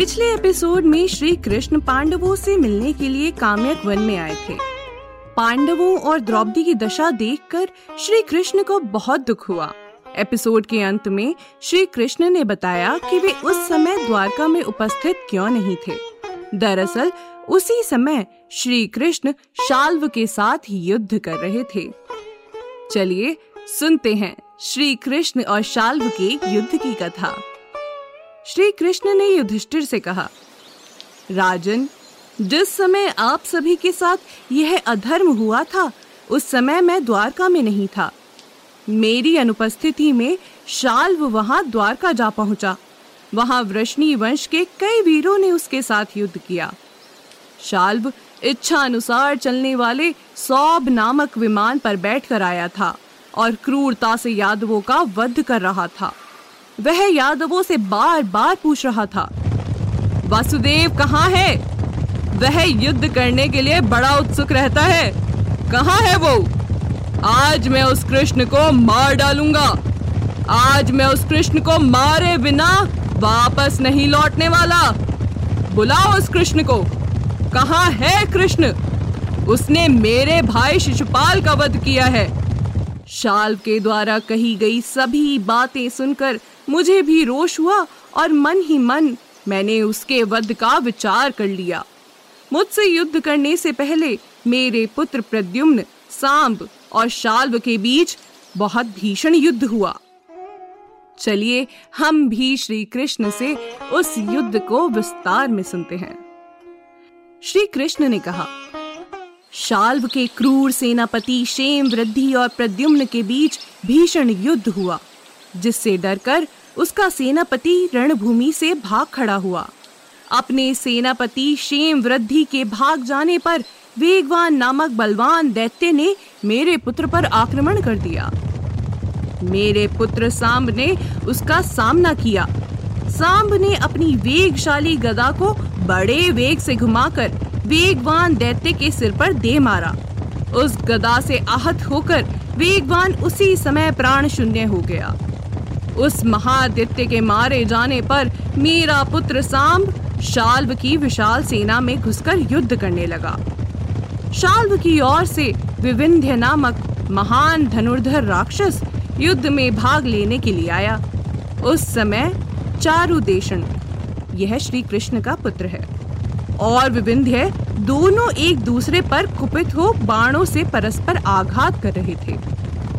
पिछले एपिसोड में श्री कृष्ण पांडवों से मिलने के लिए काम्यक वन में आए थे। पांडवों और द्रौपदी की दशा देखकर श्री कृष्ण को बहुत दुख हुआ। एपिसोड के अंत में श्री कृष्ण ने बताया कि वे उस समय द्वारका में उपस्थित क्यों नहीं थे। दरअसल, उसी समय श्री कृष्ण शाल्व के साथ युद्ध कर रहे थे। चलिए सुनते हैं श्री कृष्ण और शाल्व के युद्ध की कथा। श्री कृष्ण ने युधिष्ठिर से कहा, राजन, जिस समय आप सभी के साथ यह अधर्म हुआ था, उस समय मैं द्वारका में नहीं था। मेरी अनुपस्थिति में शाल्व वहाँ द्वारका जा पहुँचा। वहाँ वृष्णि वंश के कई वीरों ने उसके साथ युद्ध किया। शाल्व इच्छा अनुसार चलने वाले सौब नामक विमान पर बैठकर आया था और क्रूरता से यादवों का वध कर रहा था। वह यादवों से बार बार पूछ रहा था। वासुदेव कहाँ है? वह युद्ध करने के लिए बड़ा उत्सुक रहता है। कहाँ है वो? आज मैं उस कृष्ण को मार डालूँगा। आज मैं उस कृष्ण को मारे बिना वापस नहीं लौटने वाला। बुलाओ उस कृष्ण को। कहा है कृष्ण? उसने मेरे भाई शिशुपाल का वध किया है। शाल के द्वारा कही गई सभी बातें सुनकर मुझे भी रोष हुआ और मन ही मन मैंने उसके वध का विचार कर लिया। मुझसे युद्ध करने से पहले मेरे पुत्र प्रद्युम्न, सांब और शाल्व के बीच बहुत भीषण युद्ध हुआ। चलिए, हम भी श्री कृष्ण से उस युद्ध को विस्तार में सुनते हैं। श्री कृष्ण ने कहा, शाल्व के क्रूर सेनापति शेम वृद्धि और प्रद्युम्न के बीच भीषण युद्ध हुआ, जिससे डरकर उसका सेनापति रणभूमि से भाग खड़ा हुआ। अपने सेनापति शेम वृद्धि के भाग जाने पर वेगवान नामक बलवान दैत्य ने मेरे पुत्र पर आक्रमण कर दिया। मेरे पुत्र सांब ने उसका सामना किया। सांब ने अपनी वेगशाली गदा को बड़े वेग से घुमाकर वेगवान दैत्य के सिर पर दे मारा। उस गदा से आहत होकर वेगवान उसी समय प्राण शून्य हो गया। उस महादित्य के मारे जाने पर मेरा पुत्र सांब शाल्व की विशाल सेना में घुसकर युद्ध करने लगा। शाल्व की ओर से विविंध्य नामक महान धनुर्धर राक्षस युद्ध में भाग लेने के लिए आया। उस समय चारु देशन यह श्री कृष्ण का पुत्र है। और विविंध्य दोनों एक दूसरे पर कुपित हो बाणों से परस्पर आघात कर रहे थे।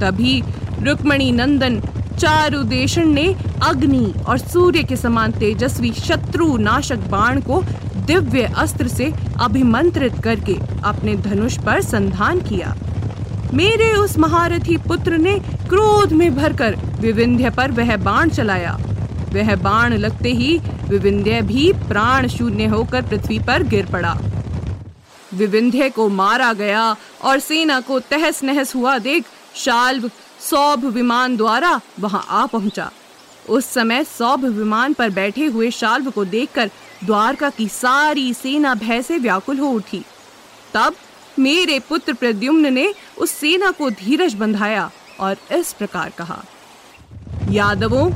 तभी रुक्मणी नंदन चारुदेशन ने अग्नि और सूर्य के समान तेजस्वी शत्रु नाशक बाण को दिव्य अस्त्र से अभिमंत्रित करके अपने धनुष पर संधान किया। मेरे उस महारथी पुत्र ने क्रोध में भरकर विविंध्य पर वह बाण चलाया। वह बाण लगते ही विविंध्य भी प्राण शून्य होकर पृथ्वी पर गिर पड़ा। विविंध्य को मारा गया और सेना को तहस नहस हुआ देख शाल्व सौभ विमान द्वारा वहाँ आ पहुँचा। उस समय सौभ विमान पर बैठे हुए शाल्व को देखकर द्वारका की सारी सेना भय से व्याकुल हो उठी। तब मेरे पुत्र प्रद्युम्न ने उस सेना को धीरज बंधाया और इस प्रकार कहा, यादवों,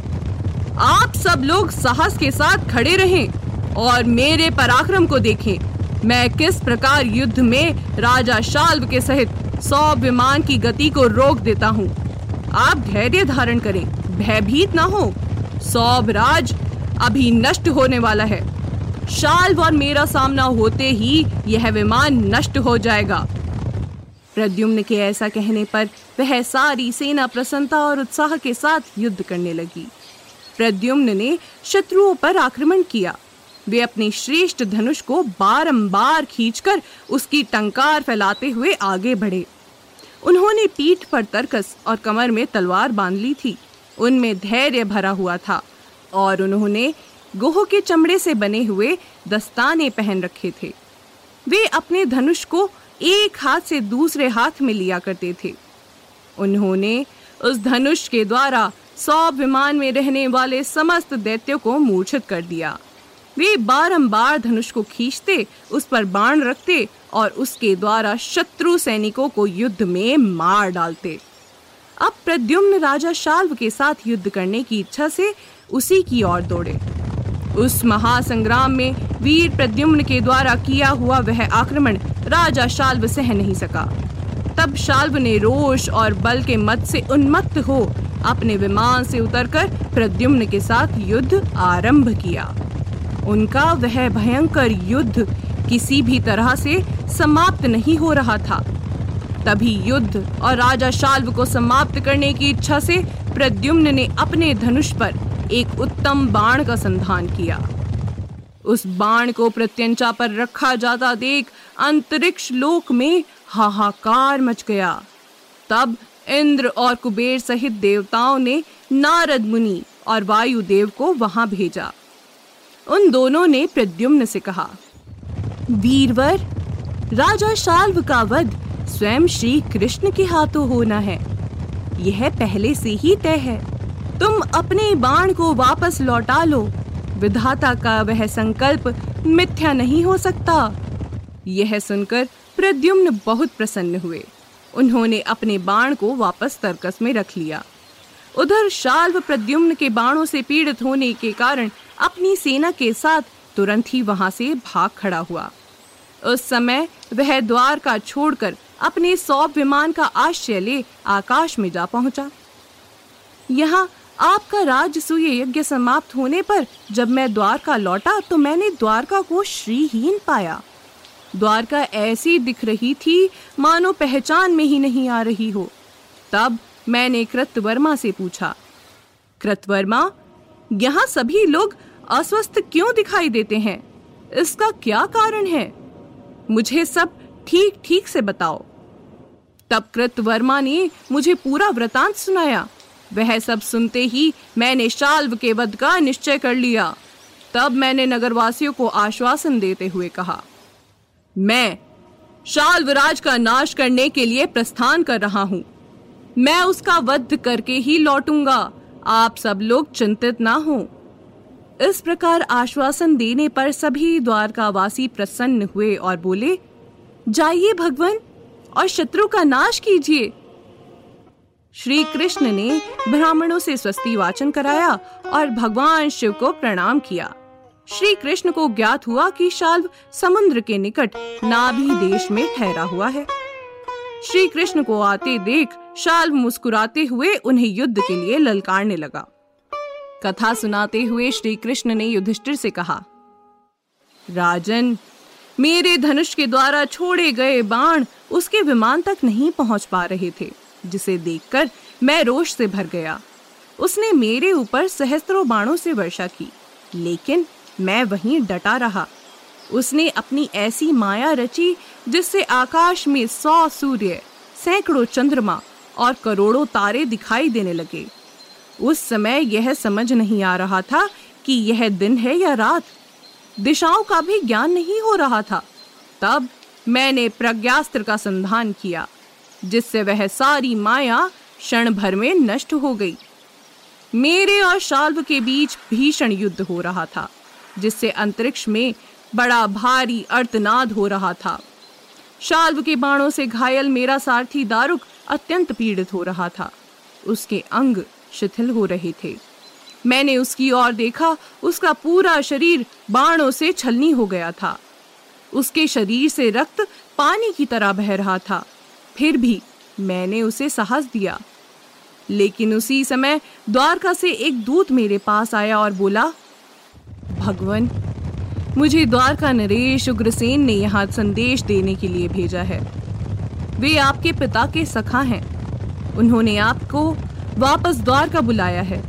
आप सब लोग साहस के साथ खड़े रहें और मेरे पराक्रम को देखें। मैं किस प्रकार युद्ध में राजा शाल्व के सहित सौ विमान की गति को रोक देता हूँ। आप धैर्य धारण करें, भयभीत ना हो। सौब राज अभी नष्ट होने वाला है। शाल्व और मेरा सामना होते ही यह विमान नष्ट हो जाएगा। प्रद्युम्न के ऐसा कहने पर वह सारी सेना प्रसन्नता और उत्साह के साथ युद्ध करने लगी। प्रद्युम्न ने शत्रुओं पर आक्रमण किया। वे अपने श्रेष्ठ धनुष को बारंबार खींचकर उसकी टंकार फैलाते हुए आगे बढ़े। उन्होंने पीठ पर तरकस और कमर में तलवार बाँध ली थी। उनमें धैर्य भरा हुआ था और उन्होंने गोह के चमड़े से बने हुए दस्ताने पहन रखे थे। वे अपने धनुष को एक हाथ से दूसरे हाथ में लिया करते थे। उन्होंने उस धनुष के द्वारा सौ विमान में रहने वाले समस्त दैत्यों को मूर्छित कर दिया। वे बारंबार धनुष को खींचते, उस पर बाण रखते और उसके द्वारा शत्रु सैनिकों को युद्ध में मार डालते। अब प्रद्युम्न राजा शाल्व के साथ युद्ध करने की इच्छा से उसी की ओर दौड़े। उस महासंग्राम में वीर प्रद्युम्न के द्वारा किया हुआ वह आक्रमण राजा शाल्व सह नहीं सका। तब शाल्व ने रोष और बल के मत से उन्मत्त हो अपने विमान से उतरकर प्रद्युम्न के साथ युद्ध आरंभ किया। उनका वह भयंकर युद्ध किसी भी तरह से समाप्त नहीं हो रहा था। तभी युद्ध और राजा शाल्व को समाप्त करने की इच्छा से प्रद्युम्न ने अपने धनुष पर एक उत्तम बाण का संधान किया। उस बाण को प्रत्यंचा पर रखा जाता देख अंतरिक्ष लोक में हाहाकार मच गया। तब इंद्र और कुबेर सहित देवताओं ने नारद मुनि और वायुदेव को वहाँ भेजा। उन दोनों ने प्रद्युम्न से कहा, वीरवर, राजा शाल्व का वध स्वयं श्री कृष्ण के हाथों होना है। यह पहले से ही तय है। तुम अपने बाण को वापस लौटा लो। विधाता का वह संकल्प मिथ्या नहीं हो सकता। यह सुनकर प्रद्युम्न बहुत प्रसन्न हुए। उन्होंने अपने बाण को वापस तर्कस में रख लिया। उधर शाल्व प्रद्युम्न के बाणों से पीड़ित होने के कारण अपनी सेना के साथ तुरंत ही वहाँ से भाग खड़ा हुआ। उस समय वह द्वार का छोड़कर अपने सौ विमान का आश्रय ले आकाश में जा पहुँचा। यहाँ आपका राजसूय यज्ञ समाप्त होने पर जब मैं द्वारका लौटा तो मैंने द्वारका को श्रीहीन पाया। द्वारका ऐसी दिख रही थी, मानो पहचान में ही नहीं आ रही हो। तब मैंने कृतवर्मा से पूछा, कृतवर्मा, यहाँ सभी लोग अस्वस्थ क्यों दिखाई देते हैं? इसका क्या कारण है? मुझे सब ठीक ठीक से बताओ। तब कृत वर्मा ने मुझे पूरा वृतांत सुनाया। वह सब सुनते ही मैंने शाल्व के वध का निश्चय कर लिया। तब मैंने नगरवासियों को आश्वासन देते हुए कहा, मैं शाल्वराज का नाश करने के लिए प्रस्थान कर रहा हूँ। मैं उसका वध करके ही लौटूँगा। आप सब लोग चिंतित ना हो। इस प्रकार आश्वासन देने पर सभी द्वारकावासी प्रसन्न हुए और बोले, जाइए भगवान और शत्रु का नाश कीजिए। श्री कृष्ण ने ब्राह्मणों से स्वस्ति वाचन कराया और भगवान शिव को प्रणाम किया। श्री कृष्ण को ज्ञात हुआ कि शाल्व समुद्र के निकट नाभि देश में ठहरा हुआ है। श्री कृष्ण को आते देख शाल्व मुस्कुराते हुए उन्हें युद्ध के लिए ललकारने लगा। कथा सुनाते हुए श्री कृष्ण ने युधिष्ठिर से कहा, राजन, मेरे धनुष के द्वारा छोड़े गए बाण उसके विमान तक नहीं पहुँच पा रहे थे, जिसे देखकर मैं रोष से भर गया। उसने मेरे ऊपर सहस्त्रों बाणों से वर्षा की, लेकिन मैं वहीं डटा रहा। उसने अपनी ऐसी माया रची, जिससे आकाश में सौ सूर्य, सैकड़ों चंद्रमा और करोड़ों तारे दिखाई देने लगे। उस समय यह समझ नहीं आ रहा था कि यह दिन है या रात। दिशाओं का भी ज्ञान नहीं हो रहा था। तब मैंने प्रज्ञास्त्र का संधान किया, जिससे वह सारी माया क्षण भर में नष्ट हो गई। मेरे और शाल्व के बीच भीषण युद्ध हो रहा था, जिससे अंतरिक्ष में बड़ा भारी अर्तनाद हो रहा था। शाल्व के बाणों से घायल मेरा सारथी दारुक अत्यंत पीड़ित हो रहा था। उसके अंग शिथिल हो रहे थे। मैंने उसकी ओर देखा, उसका पूरा शरीर बाणों से छलनी हो गया था। उसके शरीर से रक्त पानी की तरह बह रहा था। फिर भी मैंने उसे साहस दिया। लेकिन उसी समय द्वारका से एक दूत मेरे पास आया और बोला, भगवान, मुझे द्वारका नरेश उग्रसेन ने यहाँ संदेश देने के लिए भेजा है। वे आपके पिता के सखा हैं। उन्होंने आपको वापस द्वारका बुलाया है।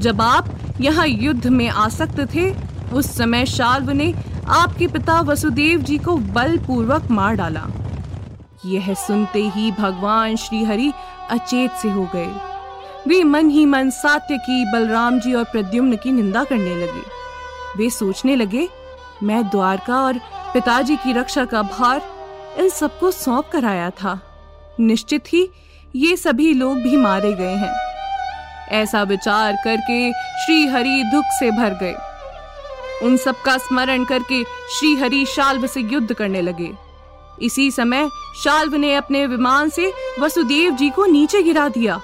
जब आप यहाँ युद्ध में आसक्त थे, उस समय शाल्व ने आपके पिता वसुदेव जी को बलपूर्वक मार डाला। यह सुनते ही भगवान श्री हरि अचेत से हो गए। वे मन ही मन सात्य की बलराम जी और प्रद्युम्न की निंदा करने लगे। वे सोचने लगे, मैं द्वारका और पिताजी की रक्षा का भार इन सबको सौंप कर आया था। निश्चित ही ये सभी लोग भी मारे गए हैं। ऐसा विचार करके श्री हरि दुख से भर गए। उन सब का स्मरण करके श्री हरि शाल्व से युद्ध करने लगे। इसी समय शाल्व ने अपने विमान से वसुदेव जी को नीचे गिरा दिया।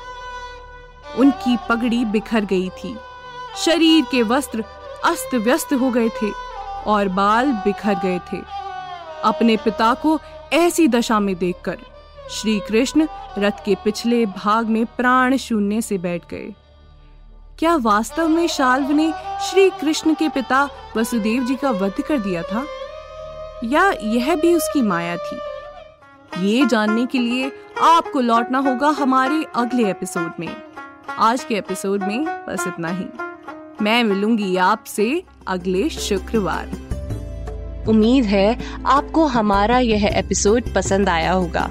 उनकी पगड़ी बिखर गई थी। शरीर के वस्त्र अस्त व्यस्त हो गए थे और बाल बिखर गए थे। अपने पिता को ऐसी दशा में देखकर श्री कृष्ण रथ के पिछले भाग में प्राण शून्य से बैठ गए। क्या वास्तव में शाल्व ने श्री कृष्ण के पिता वसुदेव जी का वध कर दिया था? या यह भी उसकी माया थी? ये जानने के लिए आपको लौटना होगा हमारे अगले एपिसोड में। आज के एपिसोड में बस इतना ही। मैं मिलूँगी आपसे अगले शुक्रवार। उम्मीद है आपको हमारा यह एपिसोड पसंद आया होगा।